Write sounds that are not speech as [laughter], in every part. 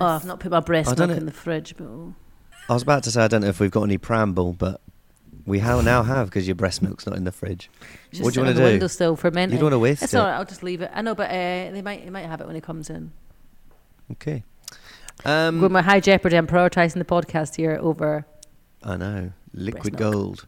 Oh, I've not put my breast milk know- in the fridge, but oh. I was about to say I don't know if we've got any preamble, but we ha- now have because your breast milk's not in the fridge. It's what do you sitting want on to the do? windowsill fermenting. You don't want to waste It's it. all right. I'll just leave it. I know, but uh, they might they might have it when he comes in. Okay. With Um, my high jeopardy, I'm prioritising the podcast here over. I know. Liquid gold.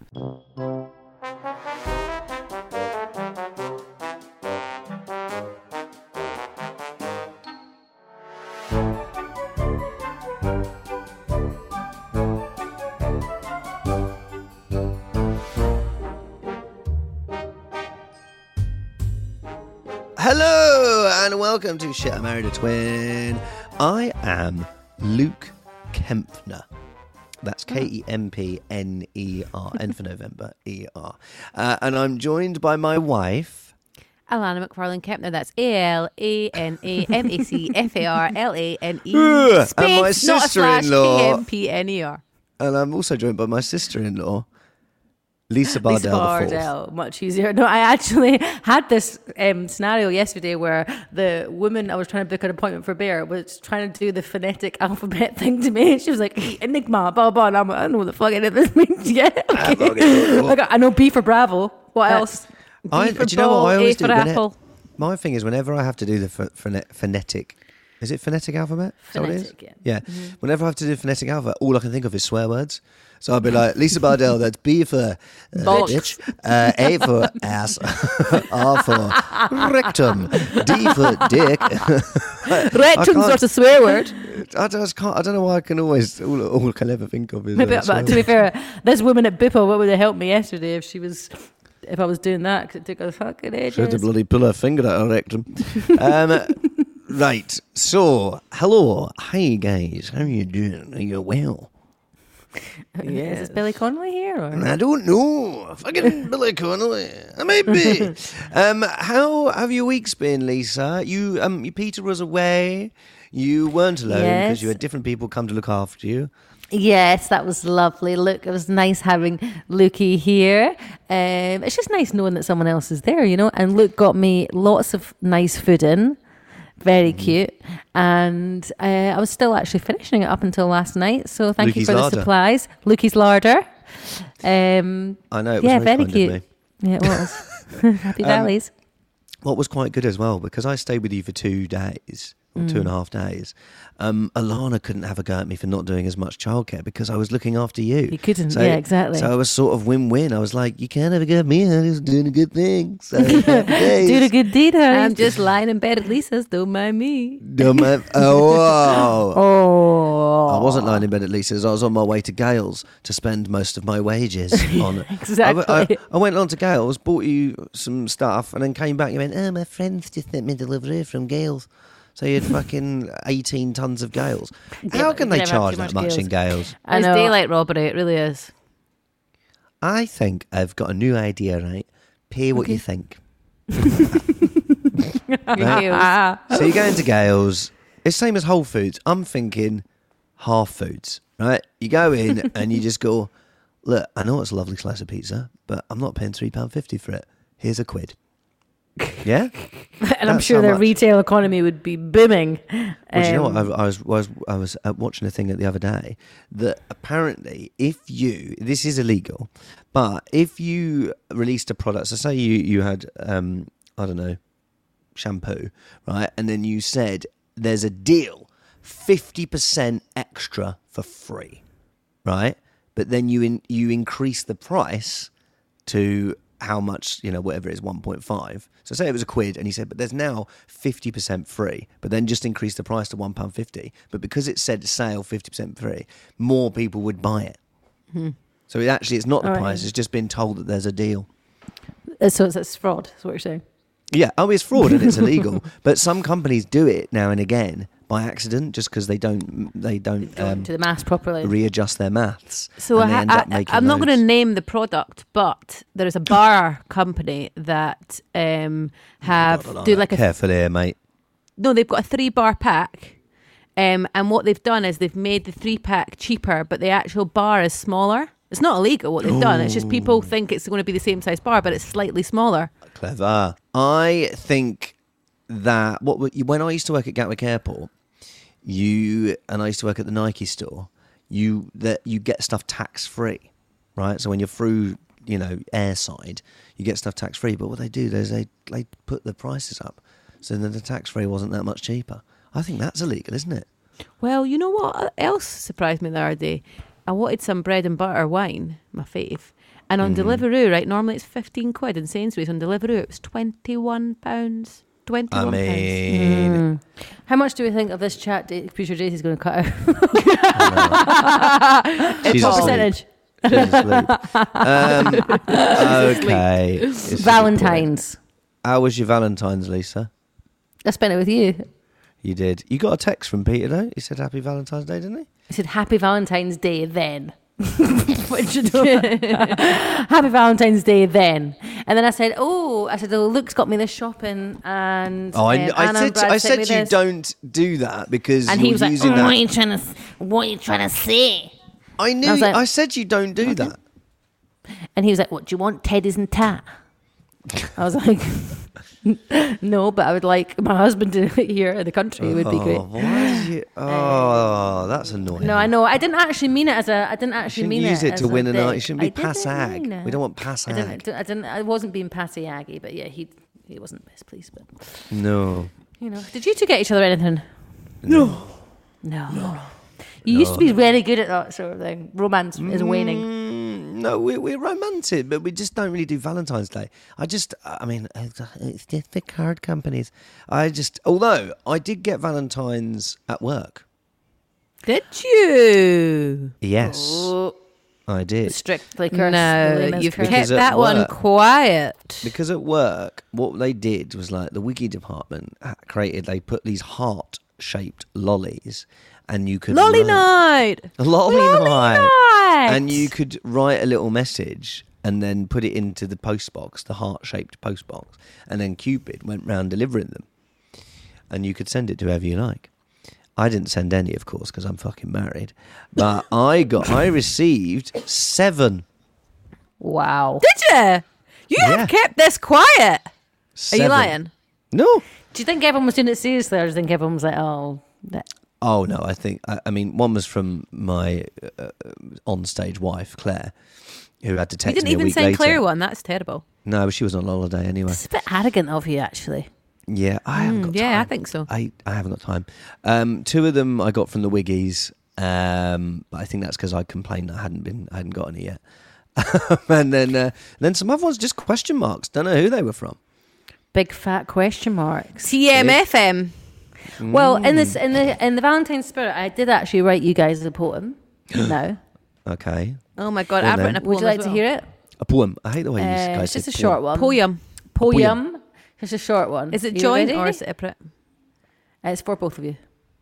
Hello and welcome to Shit I Married a Twin. I am Luke Kempner. That's K E M P N E R, N for November, E R. Uh, and I'm joined by my wife. Alana McFarlane Kempner. That's A L A N A M A C F A R L A N E. Ugh, [laughs] and my Space, not a slash, sister-in-law. K M P N E R. And I'm also joined by my sister in law, [laughs] Lisa Bardell. Lisa. Bardell, much easier. No, I actually [laughs] had this um, scenario yesterday where the woman I was trying to book an appointment for Bear was trying to do the phonetic [laughs] alphabet thing to me. She was like, "E, Enigma, blah, blah. And I'm like, I don't know what the fuck any of this means yet. Okay. Like, I know B for Bravo. What else? B I, for do you know what I always A do? for it- apple. my thing is, whenever I have to do the ph- phone- phonetic, is it phonetic alphabet? It is? Phonetic, yeah. Mm-hmm. Whenever I have to do phonetic alphabet, all I can think of is swear words. So I'll be like, Lisa Bardell, that's B for uh, Bollocks. bitch, uh, A for ass, [laughs] R for rectum, D for dick. [laughs] Rectum's not a swear word. I just can't. I don't know why I can always all, all I can ever think of is. Maybe, uh, but to be fair, this woman at Bippo, what would have helped me yesterday if she was, if I was doing that? Because it took a fucking She had to bloody pull her finger out her rectum. [laughs] um, right. So, hello. Hi, guys. How are you doing? Are you well? [laughs] Is this Billy Connolly here? Or? I don't know. Fucking [laughs] Billy Connolly. I might be. [laughs] um, how have your weeks been, Lisa? You, um, you- Peter was away. You weren't alone because Yes. you had different people come to look after you. Yes, that was lovely. Look, it was nice having Lukey here. Um, it's just nice knowing that someone else is there, you know. And Luke got me lots of nice food in, very Mm-hmm. cute. And uh, I was still actually finishing it up until last night. So thank you Lukey's for larder. the supplies, Lukey's larder. Um, I know it was yeah, very, very kind cute. of me. Yeah, it was. [laughs] [laughs] Happy Um, valleys. What was quite good as well, because I stayed with you for two days, or two and a half days, um, Alana couldn't have a go at me for not doing as much childcare because I was looking after you. You couldn't, yeah, exactly. So I was sort of win win. I was like, you can't have a go at me, I was doing a good thing. [laughs] So. [laughs] Doing a good deed, honey. I'm just lying in bed at Lisa's. Don't mind me. Dumb man. [laughs] Oh, wow. Oh, I wasn't lying in bed at Lisa's. I was on my way to Gail's to spend most of my wages on. Exactly. I, I, I went on to Gail's, bought you some stuff, and then came back and went, oh, my friends just sent me delivery from Gail's. So you had fucking 18 tons of Gail's. How but can they can never have charge too that much much in Gail's? I It's daylight robbery. It really is. I think I've got a new idea, right? Pay what you think. [laughs] Right? [laughs] So you go into Gail's. It's same as Whole Foods. I'm thinking half foods, right? You go in [laughs] and you just go, look, I know it's a lovely slice of pizza, but I'm not paying three pound fifty for it. Here's a quid. Yeah, [laughs] and I'm That's sure how their much. retail economy would be booming. Well, do you know what? Um, I, I was was I was uh, watching a thing the other day that apparently, if you this is illegal, but if you released a product, so say you you had um I don't know shampoo, right, and then you said there's a deal, fifty percent extra for free, right, but then you in, you increase the price to how much you know whatever it is 1.5 so say it was a quid and he said but there's now 50% free but then just increase the price to £1.50 but because it said sale 50% free more people would buy it so it actually it's not the All right. price it's just been told that there's a deal uh, so it's, it's fraud. Is what you're saying? Yeah, oh, it's fraud and it's illegal. [laughs] But some companies do it now and again by accident, just because they don't they don't um, to the mass properly. readjust their maths. So I, up making I'm not going to name the product, but there is a bar company that um, have do like a Careful here, mate. no, they've got a three bar pack. Um, and what they've done is they've made the three pack cheaper, but the actual bar is smaller. It's not illegal what they've done. It's just people think it's going to be the same size bar, but it's slightly smaller. Clever. I think that what when I used to work at Gatwick Airport, you and I used to work at the Nike store. You that you get stuff tax free, right? So when you're through, you know, airside, you get stuff tax free. But what they do is they they put the prices up, so that the tax free wasn't that much cheaper. I think that's illegal, isn't it? Well, you know what else surprised me the other day? I wanted some bread and butter wine, my fave. And on Deliveroo, right, normally it's 15 quid. In Sainsbury's on Deliveroo, it was 21 pounds. 21 I pounds. mean, How much do we think of this chat? Da- Future Daisy's going to cut out. [laughs] she's what asleep. percentage? Um, [laughs] okay. This Valentine's. How was your Valentine's, Lisa? I spent it with you. You did. You got a text from Peter though. He said Happy Valentine's Day, didn't he? He said Happy Valentine's Day then. [laughs] What you do? [laughs] Happy Valentine's Day then. And then I said, Oh, I said, Oh, Luke's got me this shopping and Oh, I, um, I Anna and said Brad I said you this." don't do that because And you're he was like, using "Oh, that. What are you trying to What are you trying to say? I knew. I I, said you don't do that. And he was like, What do you want? Teddies and tat. I was like, [laughs] No, but I would like my husband to [laughs] here in the country. It would be great. Oh, why you? [laughs] Oh, that's annoying. No, I know. I didn't actually mean it as a. I didn't actually mean use it, as to win an. You shouldn't be I passag. We don't want I passag. didn't, I didn't. I wasn't being passy aggy, but yeah, he he wasn't best pleased. But No. you know, did you two get each other anything? No. No, no. You used to be really good at that sort of thing. Romance is waning. Mm, No, we're, we're romantic, but we just don't really do Valentine's Day. I just, I mean, it's it's just the card companies. I just, although I did get Valentine's at work. Did you? Yes, Oh, I did. strictly cursed. No, you've cursed. kept Because at that one quiet. Because at work, what they did was like the wiki department created. They put these heart-shaped lollies, and you could Lolly write- night. lolly, night. night. And you could write a little message and then put it into the post box, the heart-shaped post box, and then Cupid went round delivering them, and you could send it to whoever you like. I didn't send any, of course, because I'm fucking married. But [laughs] I got, I received seven. Wow. Did you? You Yeah. have kept this quiet. Are you lying? No. Do you think everyone was doing it seriously, or do you think everyone was like, "Oh, that, Oh no, I think I, I mean one was from my uh, on-stage wife Claire, who had to You text didn't me a even week send later. Claire one. That's terrible. No, she was on holiday anyway. it's a bit arrogant of you, actually." Yeah, I haven't got Mm, yeah, I think so. I, I haven't got time. Um, two of them I got from the Wiggies, um, but I think that's because I complained I hadn't been I hadn't got any yet. [laughs] and then uh, then some other ones just question marks. Don't know who they were from. Big fat question marks. TMFM. Well, in this in the in the Valentine's spirit, I did actually write you guys a poem. [gasps] no, Okay, Oh my god, Go on I've then. written a poem. would you like as to hear it? a poem. I hate the way you Uh, guys it's just a poem. short one. Poem. Poem. It's a short one. Is it You joint or separate? Uh, it's for both of you.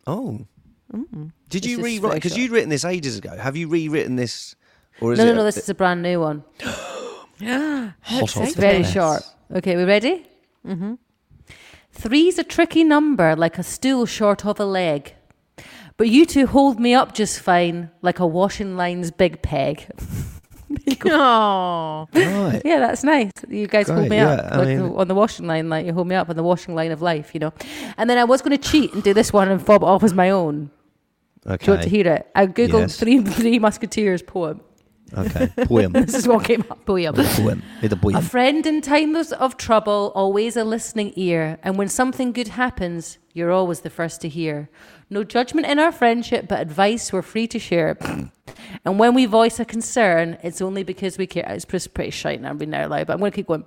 Oh, did This you rewrite? very Because you'd written this ages ago. Have you rewritten this, or is No, it no, no. This bit is a brand new one. [gasps] [gasps] hot off It's the very press? short. Okay, we ready? Mm-hmm. Three's a tricky number, like a stool short of a leg. But you two hold me up just fine, like a washing line's big peg. [laughs] Oh, Right. Yeah, that's nice. You guys hold me yeah, up like mean- on the washing line, like you hold me up on the washing line of life, you know. And then I was going to cheat and do this one and fob it off as my own. Okay. Do you want to hear it? I googled Yes. three [laughs] Three Musketeers poem. Okay. Poem. [laughs] This is what came up. poem. poem. Hit A poem. friend in times of trouble, always a listening ear. And when something good happens, you're always the first to hear. No judgment in our friendship, but advice we're free to share. [clears throat] and when we voice a concern, it's only because we care. It's pretty, pretty shite now, I'm being out loud, but I'm going to keep going.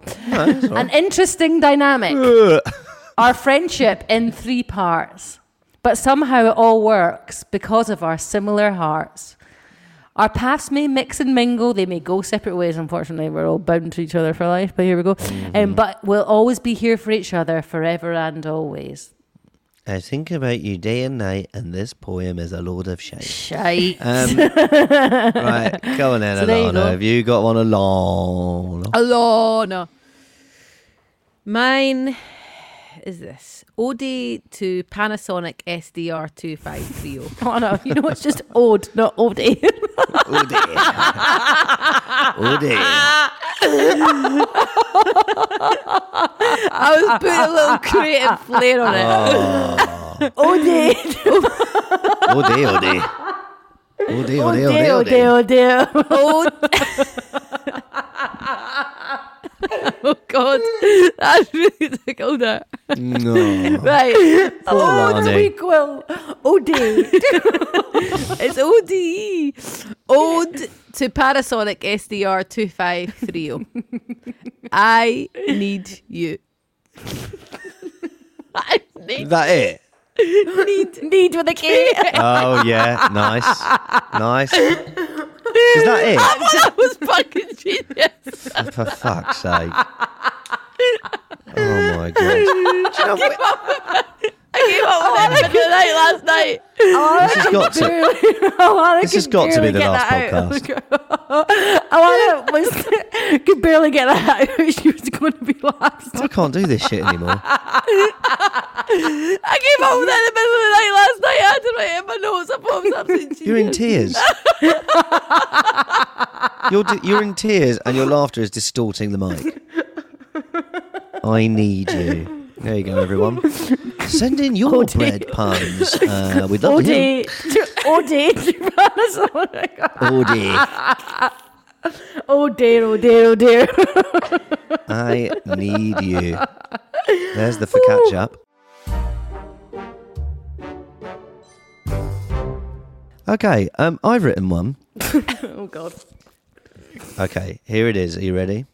An interesting dynamic. [laughs] our friendship in three parts. But somehow it all works because of our similar hearts. Our paths may mix and mingle. They may go separate ways. Unfortunately, we're all bound to each other for life. But here we go. Mm-hmm. Um, but we'll always be here for each other, forever and always. I think about you day and night, and this poem is a load of shit. Shite. Um, [laughs] right, go on then, So there you Alana. go. Have you got one, Alana? Alana. Mine is this. Ode to Panasonic SDR 2530. oh [laughs] no, you know it's just ode, not ode. Dear. oh. I was putting a little creative flair on it. ode. Oh dear, oh dear. Oh dear, oh dear, oh Ode, oh ode, ode. Oh, [laughs] oh God. That's really difficult. there. No. [laughs] Right. Oh, Lani. Quill. Ode. It's ODE. Ode to Panasonic SDR 2530. I need you. [laughs] I need, That it? Need, need with a K. Oh yeah, nice, nice. Is that it? that was fucking genius. [laughs] For fuck's sake! Oh my god! [laughs] Do you know what? I came up with it in the night last night. This has got to. Alana This has got to be the last that out. podcast. [laughs] Alana was could barely get that out. She was going to be last. I can't do this shit anymore. I gave up with it in the middle of the night last night. I had to write it in my notes. I thought it was absolutely You're in tears. [laughs] you're di- you're in tears, and your laughter is distorting the mic. I need you. There you go, everyone. Send in your bread puns. Uh, we'd love to hear. Ode. Ode. Oh dear. Oh dear, oh dear, oh dear. I need you. There's the for focaccia Okay, um, I've written one. [laughs] oh god. Okay, here it is. Are you ready?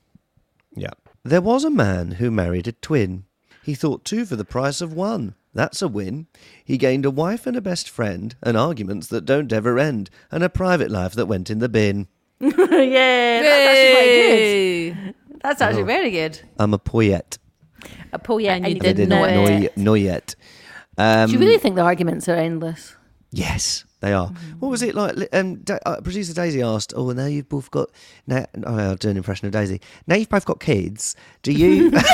Yeah. There was a man who married a twin. He thought two for the price of one. That's a win. He gained a wife and a best friend, and arguments that don't ever end, and a private life that went in the bin. [laughs] yeah, that's actually quite good. That's actually very good. I'm a poet. A poet, And you I didn't did know it. y- know yet. Um, Do you really think the arguments are endless? Yes, they are. What was it like? Um, Da- uh, producer Daisy asked, "Oh, now you've both got." Now, oh, I'll do an impression of Daisy. Now you've both got kids. Do you? [laughs]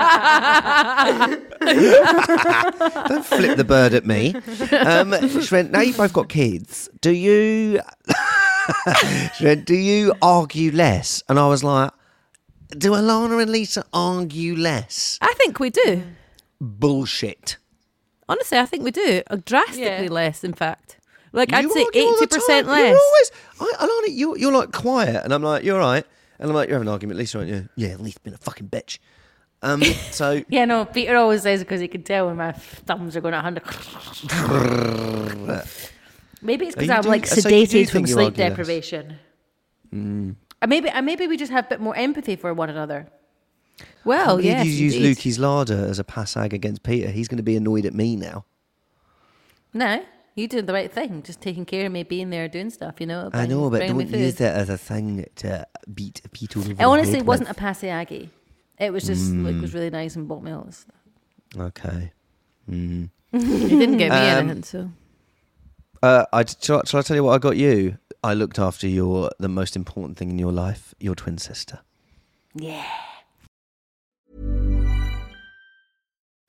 [laughs] [laughs] Don't flip the bird at me. Um, she went, now you've both got kids. Do you? she went, do you argue less? And I was like, do Alana and Lisa argue less? I think we do. Bullshit. Honestly, I think we do. Uh, Drastically Yeah. less, in fact. Like, I'd say argue all the 80% time. less. You're always, I, Alana, you're, you're like quiet, and I'm like, you're all right. And I'm like, you're having an argument, Lisa, aren't you? Yeah, Lisa's been a fucking bitch. Um, [laughs] so Yeah, no, Peter always says because he can tell when my thumbs are going at 100. Maybe it's because I'm do- like so sedated from sleep argue less? deprivation. And maybe, and maybe we just have a bit more empathy for one another. Well, if yes. you use. Lukey's larder as a passag against Peter, he's going to be annoyed at me now. No, you did the right thing, just taking care of me, being there, doing stuff. You know. I know, but don't use that as a thing to beat Peter over It honestly wasn't a with. passe Aggie. It was just Mm. like, it was really nice and bought me all this. Okay. Mm. [laughs] You didn't get me Um, anything, so. Uh, I, shall, shall I tell you what I got you? I looked after your the most important thing in your life, your twin sister. Yeah.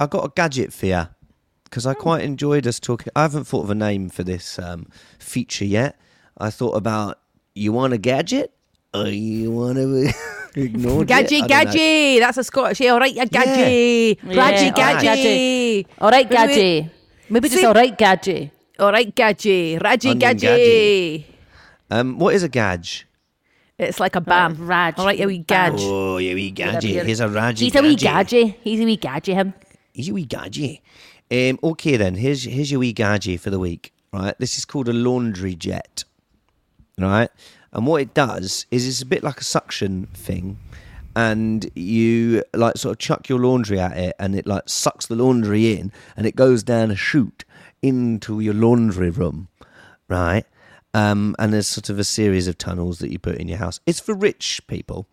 I got a gadget for you because I quite enjoyed us talking. I haven't thought of a name for this um, feature yet. I thought about you want a gadget or you want to [laughs] Ignored it. Gadgy, I don't know. That's a Scottish. Yeah, all right, yeah, gadgy. Yeah, Gadgy, all right. gadgy. All right, Maybe we- Gadgy. Maybe just all right, Gadgy. All right, gadgy. Raji, Onion gadgy. Um, what is a gadge? It's like a bam. Raj. All right, yeah, we gadge. Oh, yeah, wee gadgy. here. Here's a Raji He's a wee gadgy. Gadgy. He's a wee Gadgy, him. He's a wee gadgy. Um, okay then, here's here's your wee gadgy for the week. Right, this is called a laundry jet. Right, and what it does is it's a bit like a suction thing, and you like sort of chuck your laundry at it, and it like sucks the laundry in, and it goes down a chute into your laundry room. Right. Um, and there's sort of a series of tunnels that you put in your house. It's for rich people.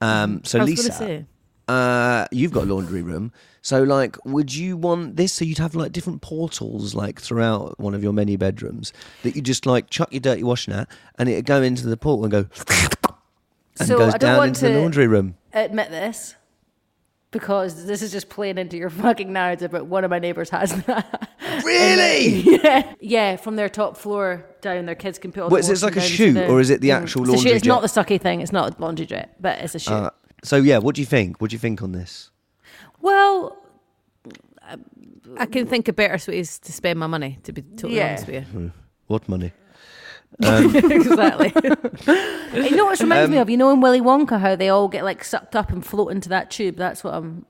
Um, so Lisa. Uh, you've got a laundry room. So, like, would you want this? So you'd have like different portals, like throughout one of your many bedrooms that you just like chuck your dirty washing at, and it'd go into the portal and go, [laughs] and So, goes I don't down want into the to- laundry room. Admit this. Because this is just playing into your [laughs] fucking narrative, but one of my neighbours has [laughs] that. Really? yeah, yeah, from their top floor down, their kids can put all What the is it, it's like a down to chute, the- or is it the Mm. actual It's a chute, laundry It's not the sucky thing. It's not a laundry jet, but it's a chute. So yeah, what do you think? What do you think on this? well, I can think of better ways to spend my money, to be totally Yeah. honest with you. What money? [laughs] exactly. [laughs] you know what it reminds Um, me of? You know in Willy Wonka how they all get like sucked up and float into that tube? That's what I'm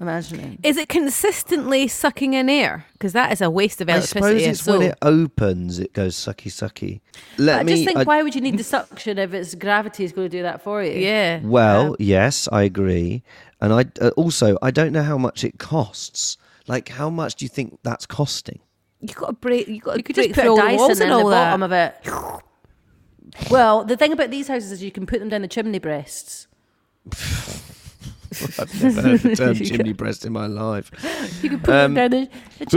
imagining. Is it consistently sucking in air? Because that is a waste of I electricity. suppose it's so when it opens, it goes sucky sucky. Let I me. just think, I- why would you need the suction if it's gravity is going to do that for you? yeah. Well, yes, I agree, and I uh, also I don't know how much it costs. Like, how much do you think that's costing? You got to break. You got to You could break just put through a all the walls Dyson and in the bottom that. of it. Well, the thing about these houses is you can put them down the chimney breasts. [laughs] [laughs] I've never heard the term [laughs] chimney breast in my life. You can put Um, them down the,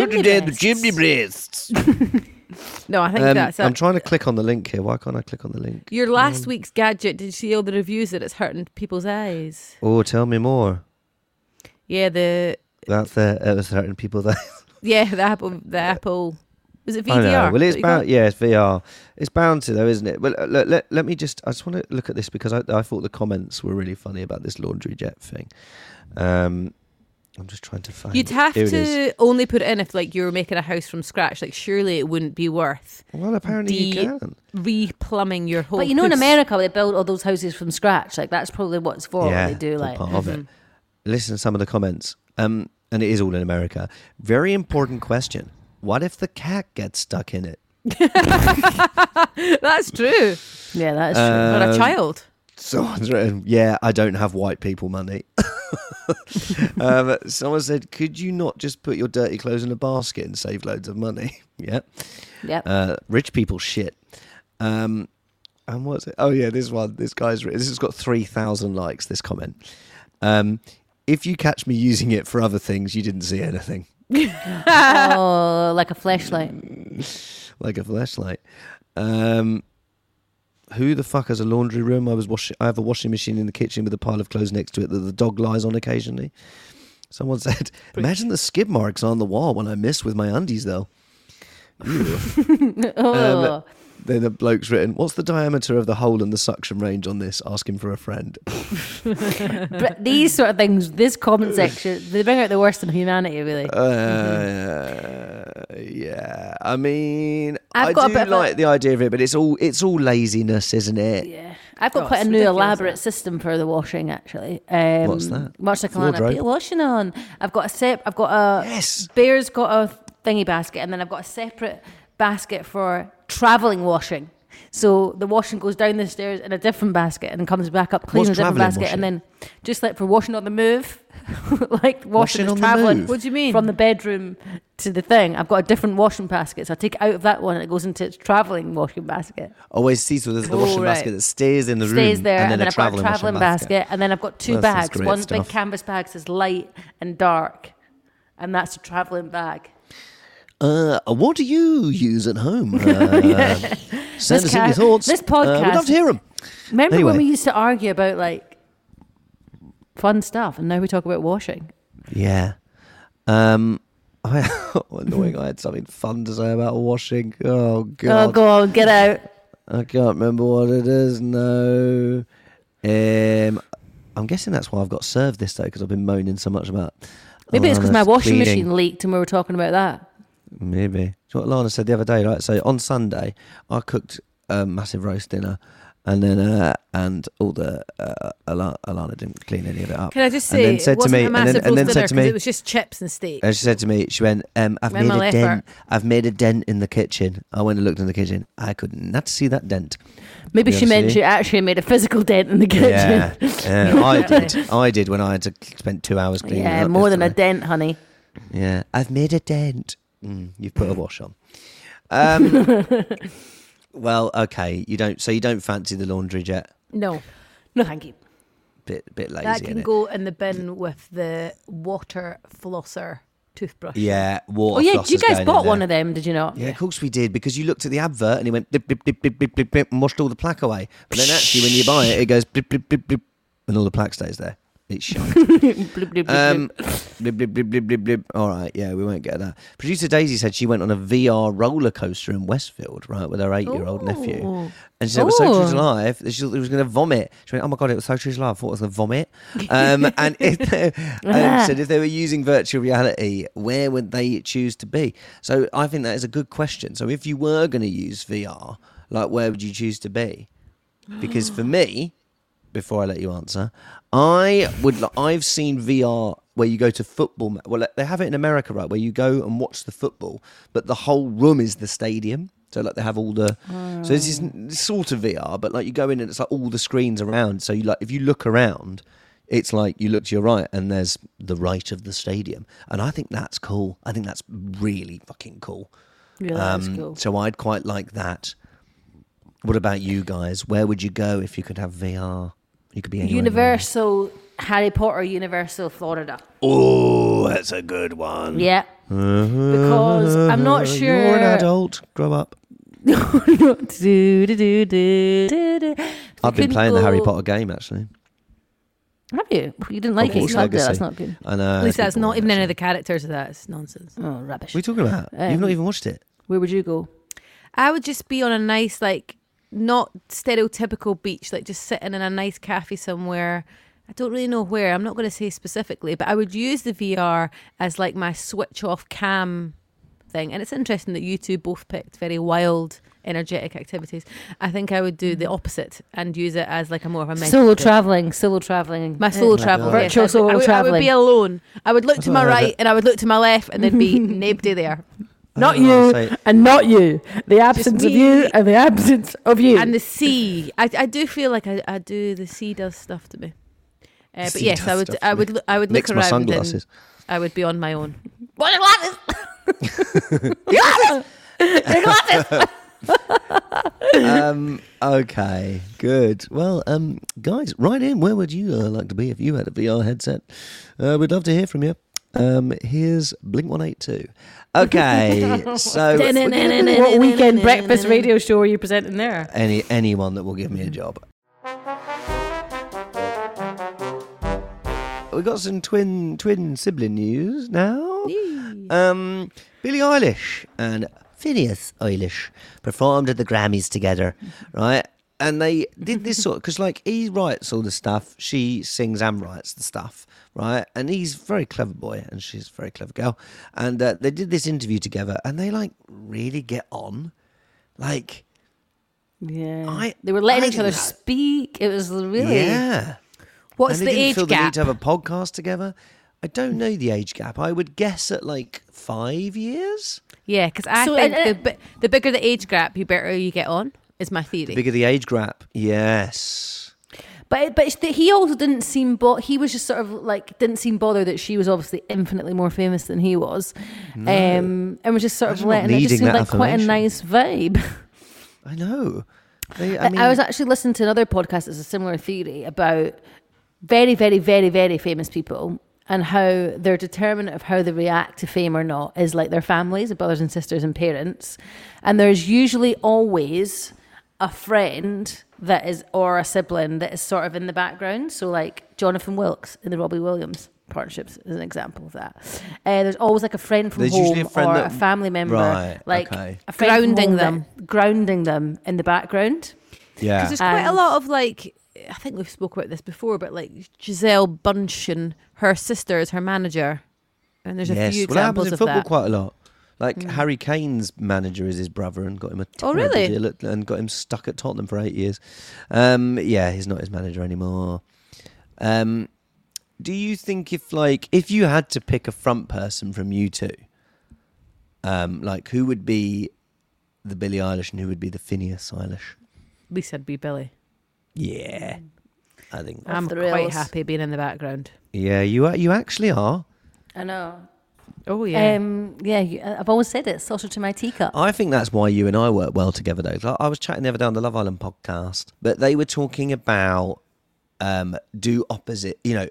the chimney breasts. breasts. [laughs] No, I think Um, that's. I'm trying to click on the link here. Why can't I click on the link? Your last week's gadget. Did you see all the reviews that it's hurting people's eyes? Oh, tell me more. Yeah, the That's the uh, was hurting people there. yeah the Apple the Apple was it VDR? I know. Well, it's you got? bound. Yeah, it's VR. It's bound to though, isn't it? Well, let, let, let me just. I just want to look at this because I, I thought the comments were really funny about this laundry jet thing. Um, I'm just trying to find. You'd have Here it is. to only put it in if like you were making a house from scratch. Like surely it wouldn't be worth Well, apparently you can. re-plumbing your whole. But you know, in. America, they build all those houses from scratch. Like that's probably what it's for. yeah, they do like. part of Mm-hmm. it. Listen to some of the comments. Um, and it is all in America. Very important question. What if the cat gets stuck in it? [laughs] That's true. Yeah, that is true. Or a Um, child. Someone's written, yeah, I don't have white people money. [laughs] um, someone said, could you not just put your dirty clothes in a basket and save loads of money? [laughs] yeah. Yep. Uh, rich people shit. Um, and what's it? Oh, yeah, this one. This guy's written, this has got 3,000 likes, this comment. Um, if you catch me using it for other things, you didn't see anything. [laughs] oh, like a flashlight. [laughs] like a flashlight. Um, who the fuck has a laundry room? I was washing. I have a washing machine in the kitchen with a pile of clothes next to it that the dog lies on occasionally. Someone [laughs] said, "Imagine the skid marks on the wall when I miss with my undies, though." Ew. Oh, Um, then the bloke's written, "What's the diameter of the hole in the suction range on this?" Asking for a friend. [laughs] but these sort of things, this comment section, they bring out the worst in humanity. Really. Uh, yeah, I mean, I've i got a do bit of a- like the idea of it, but it's all it's all laziness, isn't it? Yeah, I've got Oh, quite a new elaborate that. system for the washing. Actually, um, What's that? Much like Alana, Wardrobe? put your washing on. I've got a sep. I've got a Yes. Bear's got a thingy basket, and then I've got a separate basket for traveling washing. So the washing goes down the stairs in a different basket and comes back up clean What's in a different travelling basket, and then just like for washing on the move, [laughs] like washing, Washing is on the traveling. move? What do you mean? From the bedroom to the thing, I've got a different washing basket, so I take it out of that one and it goes into its traveling washing basket. Always see so there's the Oh, washing right. basket that stays in the stays room, there, and then, a I've got a traveling, traveling washing basket. and then I've got two Well, that sounds bags. great One stuff. big canvas bag says light and dark, and that's a traveling bag. Uh, what do you use at home? [laughs] Uh, Send This us in your thoughts. this Uh, we'd love to hear them. Remember Anyway. when we used to argue about like fun stuff, and now we talk about washing? Yeah. Um, [laughs] I, annoying. I had something fun to say about washing. Oh god! Oh, god, go on, get out. I can't remember what it is. No. Um, I'm guessing that's why I've got served this day because I've been moaning so much about. Maybe it's because my washing cleaning. machine leaked and we were talking about that. Maybe. It's what Lana said the other day, right? So on Sunday, I cooked a massive roast dinner, and then uh, and all the uh, Alana, Alana didn't clean any of it up. Can I just And say, then it said to wasn't me- a and then- massive and then roast said dinner to 'cause me- it was just chips and steak. And she said to me, she went, um, "I've made Minimal a effort. dent. I've made a dent in the kitchen." I went and looked in the kitchen. I could not see that dent. Maybe she meant she actually made a physical dent in the kitchen. Yeah, yeah, I [laughs] did. I did when I had to spend two hours cleaning. it Yeah, up more than a yesterday. dent, honey. Yeah, I've made a dent. Mm, you've put a wash on. Um, [laughs] well, okay. You don't. So you don't fancy the laundry jet? no, No, thank you. Bit, bit lazy. that can innit? go in the bin with the water flosser toothbrush. Yeah, water. Oh yeah, you guys bought one of them, did you not? Yeah, of course we did because you looked at the advert and it went blip blip blip blip blip blip, blip and washed all the plaque away. But then actually, when you buy it, it goes blip blip blip blip, and all the plaque stays there. It's shite. Um. All right, yeah, we won't get that. Producer Daisy said she went on a VR roller coaster in Westfield, right, with her eight-year-old nephew, and she said it was so true to life that she thought it was going to vomit. She went, "Oh my god, it was so true to life. I thought I was going to vomit." Um, [laughs] and if, and said if they were using virtual reality, where would they choose to be? So I think that is a good question. So if you were going to use VR, like where would you choose to be? Because for me, before I let you answer, I would. I've seen VR where you go to football. Well, they have it in America, right? Where you go and watch the football, but the whole room is the stadium. So like they have all the. So this is sort of VR, but like you go in and it's like all the screens around. So you like if you look around. It's like you look to your right and there's the right of the stadium. And I think that's cool. I think that's really fucking cool. Yeah, that's Um, cool. So I'd quite like that. What about you guys? Where would you go if you could have VR? You could be anywhere. in the world. Universal Harry Potter, Universal Florida. Oh, that's a good one. Yeah. Because I'm not sure. You're an adult. Grow up. Do, do, do, do, do, do. I've been couldn't playing the Harry Potter game actually. Have you? You didn't like it? You Hogwarts loved it. That's not good. I know. At least that's not even any of the characters of that. It's nonsense. Oh, rubbish. What are you talking about? You've not Um, even watched it. Where would you go? I would just be on a nice, like, not stereotypical beach, like just sitting in a nice cafe somewhere. I don't really know where. I'm not going to say specifically, but I would use the VR as like my switch off cam thing. And it's interesting that you two both picked very wild, energetic activities. I think I would do the opposite and use it as like a more of a Solo meditative- traveling, solo traveling. My solo Uh, travel, God. yes. Virtual I'd- solo I would, I would be alone. I would look That's to my I heard right and I would look to my left, and there'd be [laughs] nobody there. Not I don't know you, what to say. and not you. The absence of you and the absence of you. and the sea. I, I do feel like I, I do. The sea does stuff to me. Uh, but sea yes, I would. stuff to I would. look- I would Mix look my around. sunglasses. And I would be on my own. [laughs] What glasses? glasses! [laughs] glasses! um, okay, good. Well, um, guys, write in. Where would you uh, like to be if you had a VR headset? Uh, we'd love to hear from you. Um, here's Blink One Eight Two. Okay, [laughs] so what weekend breakfast radio show are you presenting there? any anyone that will give me a job. We got some twin twin sibling news now. Um, Billie Eilish and Finneas Eilish performed at the Grammys together, right? And they did this [laughs] sort because, like, he writes all the stuff, she sings and writes the stuff, right? And he's a very clever boy, and she's a very clever girl. And uh, they did this interview together, and they like really get on, like. Yeah, I- they were letting I each other that- speak. It was really Yeah. What's and the didn't age feel the need gap? to have a podcast together. I don't know the age gap. I would guess at like five years. Yeah, because I So, think and- the, the bigger the age gap, you better you get on. Is my theory. The bigger the age gap, yes. But but it's- he also didn't seem bo- he was just sort of like didn't seem bothered that she was obviously infinitely more famous than he was, um, and was just sort of Imagine not letting it just needing seemed like quite a nice vibe. [laughs] I know. They, I, I mean, I was actually listening to another podcast that's a similar theory about very very very very famous people and how their determinant of how they react to fame or not is like their families, their brothers and sisters and parents, and there's usually always a friend that is or a sibling that is sort of in the background. So like Jonathan Wilkes in the Robbie Williams partnerships is an example of that. Uh, there's always like a friend from There's home usually a friend or that- a family member, Right, like okay. a friend from Grounding home them. that- grounding them in the background. yeah. Because there's quite a lot of like I think we've spoke about this before, but like Gisele Bündchen, her sister is her manager, and there's a yes, few well, that happens examples in of football that. quite a lot. Like Mm. Harry Kane's manager is his brother and got him a Oh, really? deal at, and got him stuck at Tottenham for eight years. Um, yeah, he's not his manager anymore. Um, do you think if like if you had to pick a front person from you two, um, like who would be the Billie Eilish and who would be the Finneas Eilish? At least I'd be Billie. Yeah, I think. I'm quite happy being in the background. Yeah, you are. You actually are. I know. Oh yeah. Um, yeah, you, I've always said it. Social to my teacup. I think that's why you and I work well together, though. Like, I was chatting the other day on the Love Island podcast, but they were talking about um, do opposite, you know,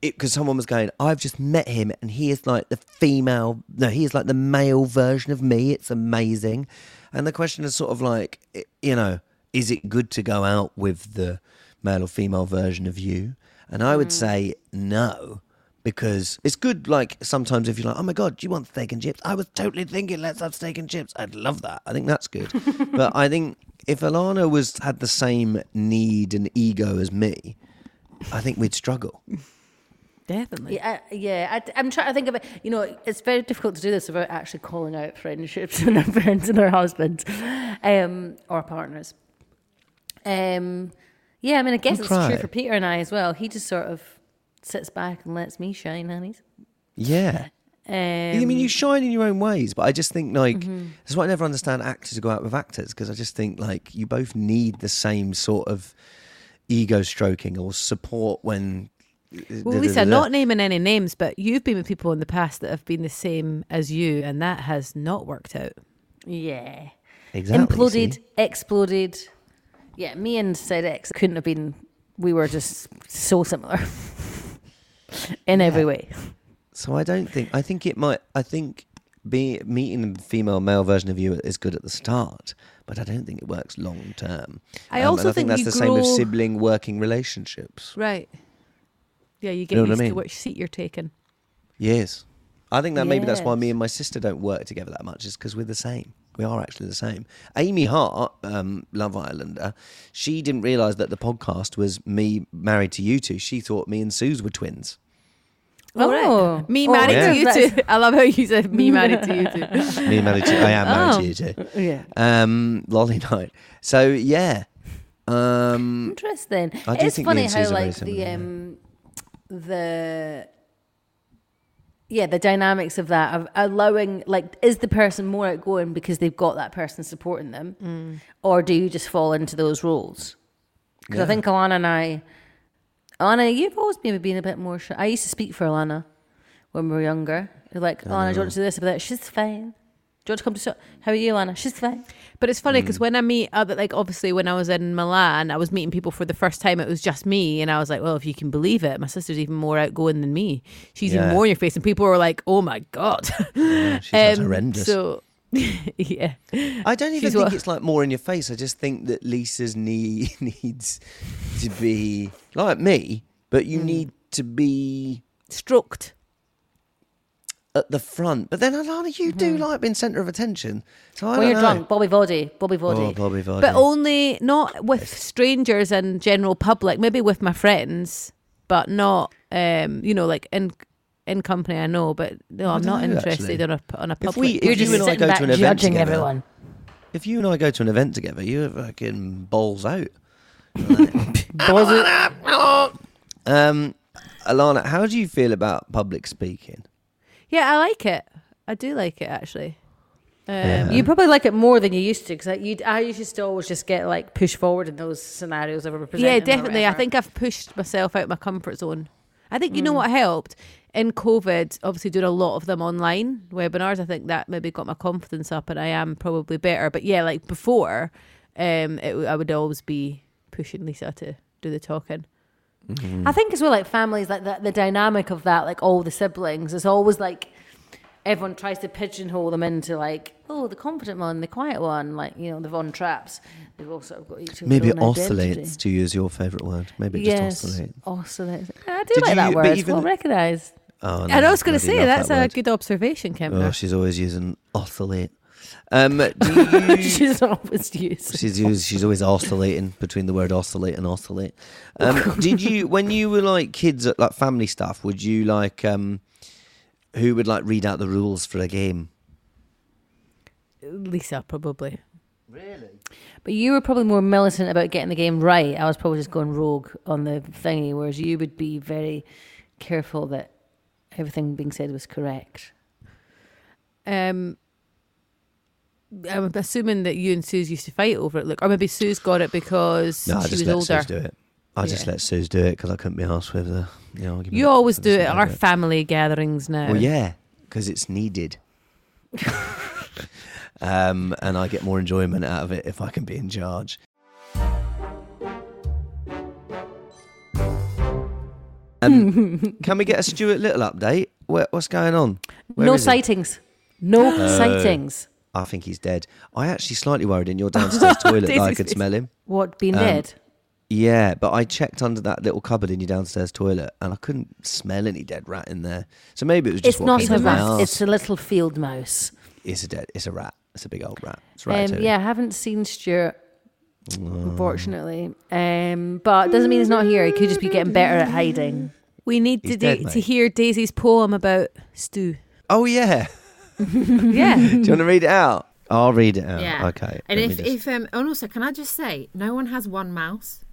because someone was going, I've just met him and he is like the female, no, he is like the male version of me. It's amazing. And the question is sort of like, i- you know, is it good to go out with the male or female version of you? And I would say no. Because it's good, like sometimes if you're like, oh my god, do you want steak and chips? I was totally thinking, let's have steak and chips. I'd love that. I think that's good. [laughs] but I think if Alana was had the same need and ego as me, I think we'd struggle. Definitely. Yeah, I, yeah. I, am trying to think of it. You know, it's very difficult to do this without actually calling out friendships [laughs] and our friends and our husbands, um, or partners. Um, yeah, I mean, I guess it's try. true for Peter and I as well. He just sort of sits back and lets me shine, honey's. Yeah. Um, I mean, you shine in your own ways, but I just think like Mm-hmm. that's why I never understand actors who go out with actors because I just think like you both need the same sort of ego stroking or support when. Well, Lisa, not naming any names, but you've been with people in the past that have been the same as you, and that has not worked out. yeah. exactly Imploded, see? exploded. Yeah, me and Sid X couldn't have been. We were just so similar [laughs] in every way. So I don't think I think it might. I think be meeting the female male version of you is good at the start, but I don't think it works long term. I Um, also I think, think that's you the same with sibling working relationships. Right. Yeah, you get know what I used to which seat you're taking. Yes. I think that maybe that's why me and my sister don't work together that much, is because we're the same. We are actually the same. Amy Hart, um, Love Islander, she didn't realise that the podcast was me married to you two. She thought me and Suze were twins. Oh, Me Oh, married yeah. to you That's- too. [laughs] I love how you said me married to you too. [laughs] Me married to I am married Oh. to you two. [laughs] Yeah. Um, lolly night. So yeah. Um, Interesting. I do it's think me funny and how Suze are very like the similar, um the yeah the dynamics of that of allowing like is the person more outgoing because they've got that person supporting them, Mm. or do you just fall into those roles? Because I think Alana and I, Alana, you've always maybe been a bit more. Shy. I used to speak for Alana when we were younger. Like, Alana, do you want to do this? Be like, she's fine. Do you want to come to show? How are you, Alana? She's fine. But it's funny Mm. because when I meet other, like obviously when I was in Milan, I was meeting people for the first time. It was just me, and I was like, well, if you can believe it, my sister's even more outgoing than me. She's even more in your face, and people were like, oh my god, [laughs] yeah, she's Um, horrendous. So [laughs] yeah, I don't even She's think what- it's like more in your face. I just think that Lisa's knee [laughs] needs to be like me, but you need to be stroked. At the front. But then Alana, you do like being centre of attention. So I When don't you're know. drunk, Bobby Vody, Bobby Oh, Vody. Bobby Vardy. but only not with strangers and general public. Maybe with my friends, but not, um, you know, like in in company. I know, but no, I'm don't not know, interested actually. on a on a If we- if you're you just and I sitting go back to an event judging together- everyone. if you and I go to an event together, you're fucking balls out. [laughs] Balls [laughs] Um, Alana, how do you feel about public speaking? Yeah, I like it. I do like it actually. Um, Yeah. You probably like it more than you used to because you, I used to always just get like pushed forward in those scenarios Yeah, definitely. I think I've pushed myself out of my comfort zone. I think you know what helped in COVID. Obviously, doing a lot of them online webinars. I think that maybe got my confidence up, and I am probably better. But yeah, like before, um, it, I would always be pushing Lisa to do the talking. I think as well, like families, like the, the dynamic of that, like all the siblings, is always like everyone tries to pigeonhole them into like, oh, the confident one, the quiet one, like you know, the Von Trapps. They've all sort of got each of Maybe own identity. oscillates to use your favourite word. Maybe it yes, just oscillates. oscillates. I do Did like that word. It's even- well recognised. Oh, and I was going to say that's that a good observation, Kim. Oh, she's always using oscillate. Um, [laughs] you, She's always used. she's always, she's always oscillating between the word oscillate and oscillate. Um, did you when you were like kids at like family stuff? Would you like um, who would like read out the rules for a game? Lisa probably. Really? But you were probably more militant about getting the game right. I was probably just going rogue on the thingy, whereas you would be very careful that everything being said was correct. Um, I'm assuming that you and Suze used to fight over it. Look, or maybe Suze got it because No, I she just was let older. Suze do it. I just Yeah. let Suze do it because I couldn't be asked with the you know. argument. You always do it at our it. family gatherings now. Well, yeah, because it's needed. [laughs] um, and I get more enjoyment out of it if I can be in charge. Um, [laughs] can we get a Stuart Little update? Where, what's going on? Where no sightings. No Oh. sightings. I think he's dead. I actually slightly worried in your downstairs [laughs] toilet that I could smell him. What, being Um, dead? Yeah, but I checked under that little cupboard in your downstairs toilet and I couldn't smell any dead rat in there. So maybe it was just It's not a in rat. It's a little field mouse. It's a dead. It's a rat. It's a big old rat. It's Um, yeah, I haven't seen Stuart, unfortunately. Um, but it doesn't mean he's not here. He could just be getting better at hiding. We need He's to dead, do, to hear Daisy's poem about stew. Oh yeah. Yeah. [laughs] Do you want to read it out? I'll read it out. Yeah. Okay. And if, just- if um, and also, can I just say, no one has one mouse.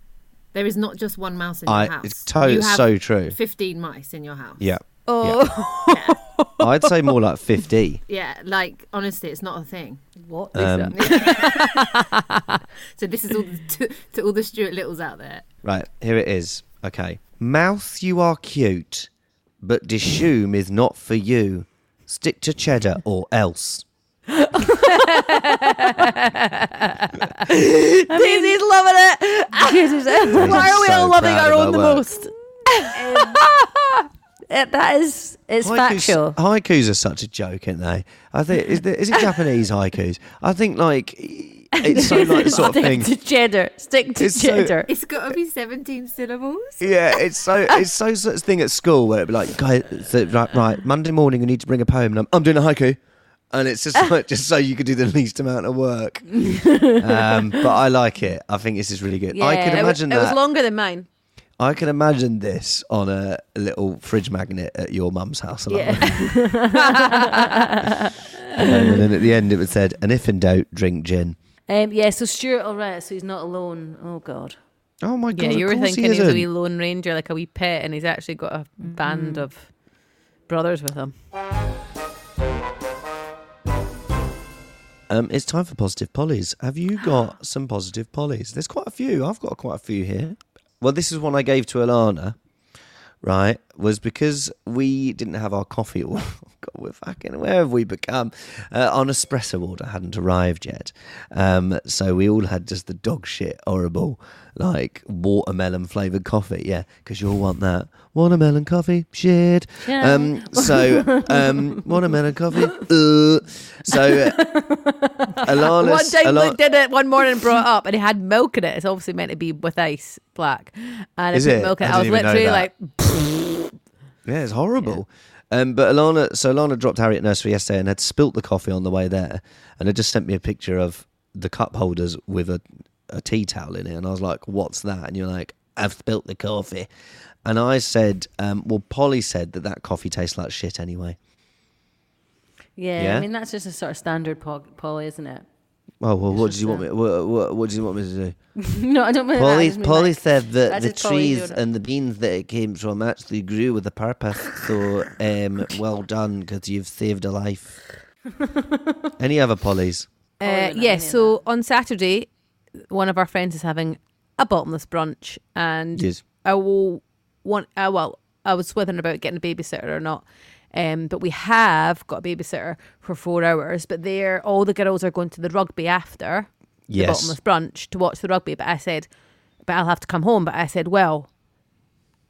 There is not just one mouse in your I, house. it's to- you have so true. Fifteen mice in your house. Yeah. Oh, [laughs] I'd say more like fifty. Yeah, like honestly, it's not a thing. What? Um, [laughs] So this is all to, to all the Stuart Littles out there. right here it is. Okay. Mouth, you are cute, but Dishoom is not for you. Stick to cheddar or else. Daisy's loving it. [laughs] Why are we so all loving our own the work. most? [laughs] Uh, that is it's Haikus- factual. Haikus are such a joke, aren't they? I think is, there, is it Japanese haikus? I think like [laughs] it's so like sort of Stick to cheddar. Stick to It's so- It's got to be seventeen syllables. Yeah, it's so it's so such a thing at school where it'd be like, guys, so, right, right, Monday morning you need to bring a poem, and I'm, I'm doing a haiku, and it's just [laughs] like just so you could do the least amount of work. um, [laughs] but I like it. I think this is really good. I Yeah, can It, wa- imagine it was longer than mine. I can imagine this on a little fridge magnet at your mum's house. Yeah. and then at the end it would said, "And if in doubt, drink gin." Um, yeah, so Stuart, all right, so he's not alone. Oh God. Oh my god! Yeah, you were thinking he he was a wee lone ranger, like a wee pet, and he's actually got a band of brothers with him. Um, it's time for positive pollies. Have you [gasps] got some positive pollies? There's quite a few. I've got quite a few here. Well, this is one I gave to Alana, right? Was because we didn't have our coffee. [laughs] God, we're fucking, where have we become? Uh, our espresso order hadn't arrived yet. Um, so we all had just the dog shit, horrible, like watermelon flavored coffee. Yeah, because you'll want that. Watermelon coffee, shit. Um, so, um, watermelon coffee. [laughs] Uh, so, Alana. One Alana- did it one morning and brought it up, and it had milk in it. It's obviously meant to be with ice, black. And Is it it? milk in it. I I was literally like, [laughs] Yeah, it's horrible. Um, but Alana, so Alana dropped Harry at nursery yesterday and had spilt the coffee on the way there, and had just sent me a picture of the cup holders with a, a tea towel in it, and I was like, "What's that?" And you're like, "I've spilt the coffee," and I said, um, "Well, Polly said that that coffee tastes like shit anyway." Yeah, Yeah? I mean that's just a sort of standard po- Polly, isn't it? Oh well, what It's did you want me? What, what, what did you want me to do? [laughs] no, I don't mean that. I Polly, just mean, Polly like, said that that's the just Polly trees doing it. and the beans that it came from actually grew with a purpose. So, um, well done because you've saved a life. [laughs] Any other Polly's? uh, yeah. So on Saturday, one of our friends is having a bottomless brunch, and Yes. I will want. Uh, well, I was swithering about getting a babysitter or not. Um, but we have got a babysitter for four hours. But they're all the girls are going to the rugby after the bottomless brunch to watch the rugby. But I said, but I'll have to come home. But I said, well,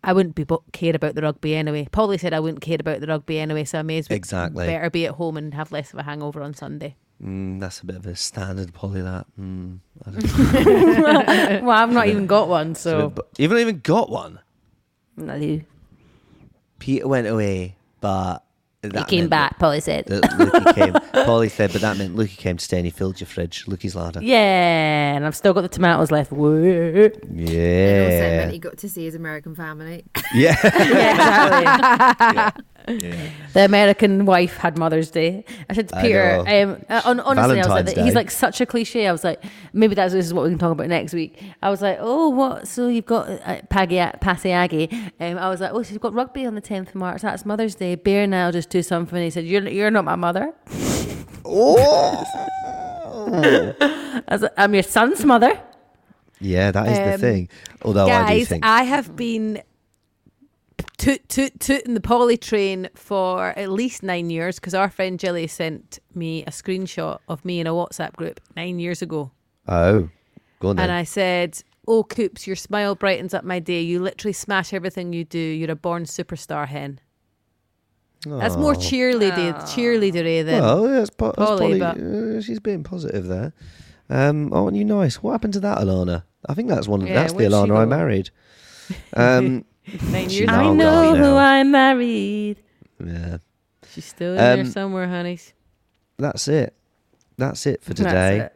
I wouldn't be bo- care about the rugby anyway. Polly said I wouldn't care about the rugby anyway, so I may as well Exactly. better be at home and have less of a hangover on Sunday. Mm, that's a bit of a standard Polly. That. Mm, I don't [laughs] know. well, I've not even got one, so But you haven't even got one. not you. Peter went away, but He that came meant back, Polly said. That, that came. [laughs] Polly said, but that meant Lukey came to stay and he filled your fridge. Lukey's larder. Yeah, and I've still got the tomatoes left. Woo. And also Yeah. meant he got to see his American family. Yeah. [laughs] Yeah, exactly. The American wife had Mother's Day. I said to I Peter, um, uh, hon- honestly, I was Valentine's like, he's like such a cliche. I was like, maybe that's this is what we can talk about next week. I was like, oh, what? So you've got uh, Pasiagi. Um, I was like, oh, so you've got rugby on the 10th of March. That's Mother's Day. Bear now just do something. He said, you're you're not my mother. [laughs] I was like, I'm your son's mother. Yeah, that is the Um, thing. Although I do think. I have been toot toot tooting the Polly train for at least nine years because our friend Jilly sent me a screenshot of me in a WhatsApp group nine years ago. oh, go on then. And I said, Oh, Coops, your smile brightens up my day. You literally smash everything you do. You're a born superstar hen. That's more Oh. cheerleader, cheerleadery than. Well, that's, po- that's Polly, probably, uh, she's being positive there. Um, aren't you nice? What happened to that Alana? I think that's one. Yeah, that's the Alana I married. Um, [laughs] nine years now I ago. gone know who now. I married. yeah, She's still in there Um, somewhere, honeys. that's it. That's it for That's today. it.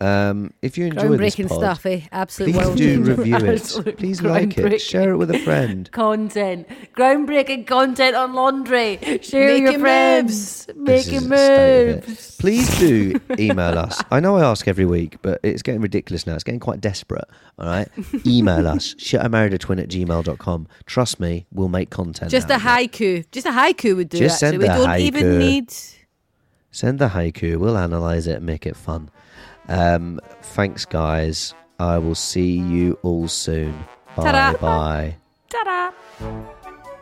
Um, if you enjoy this Groundbreaking pod, stuff, eh? Absolute please world do [laughs] review it. Please like it. Share it with a friend. [laughs] Content, groundbreaking content on laundry. Share your Making friends, This making is the state of it. moves. Please do email us. [laughs] I know I ask every week, but it's getting ridiculous now. It's getting quite desperate. All right. Email us. Shit, I married a twin at gmail.com. Trust me, we'll make content. Just a out it. haiku. Just a haiku would do. Just actually, send we a don't even haiku. need. Send the haiku. We'll analyze it and make it fun. Um, thanks, guys. I will see you all soon. Bye Ta-da. bye. Ta da.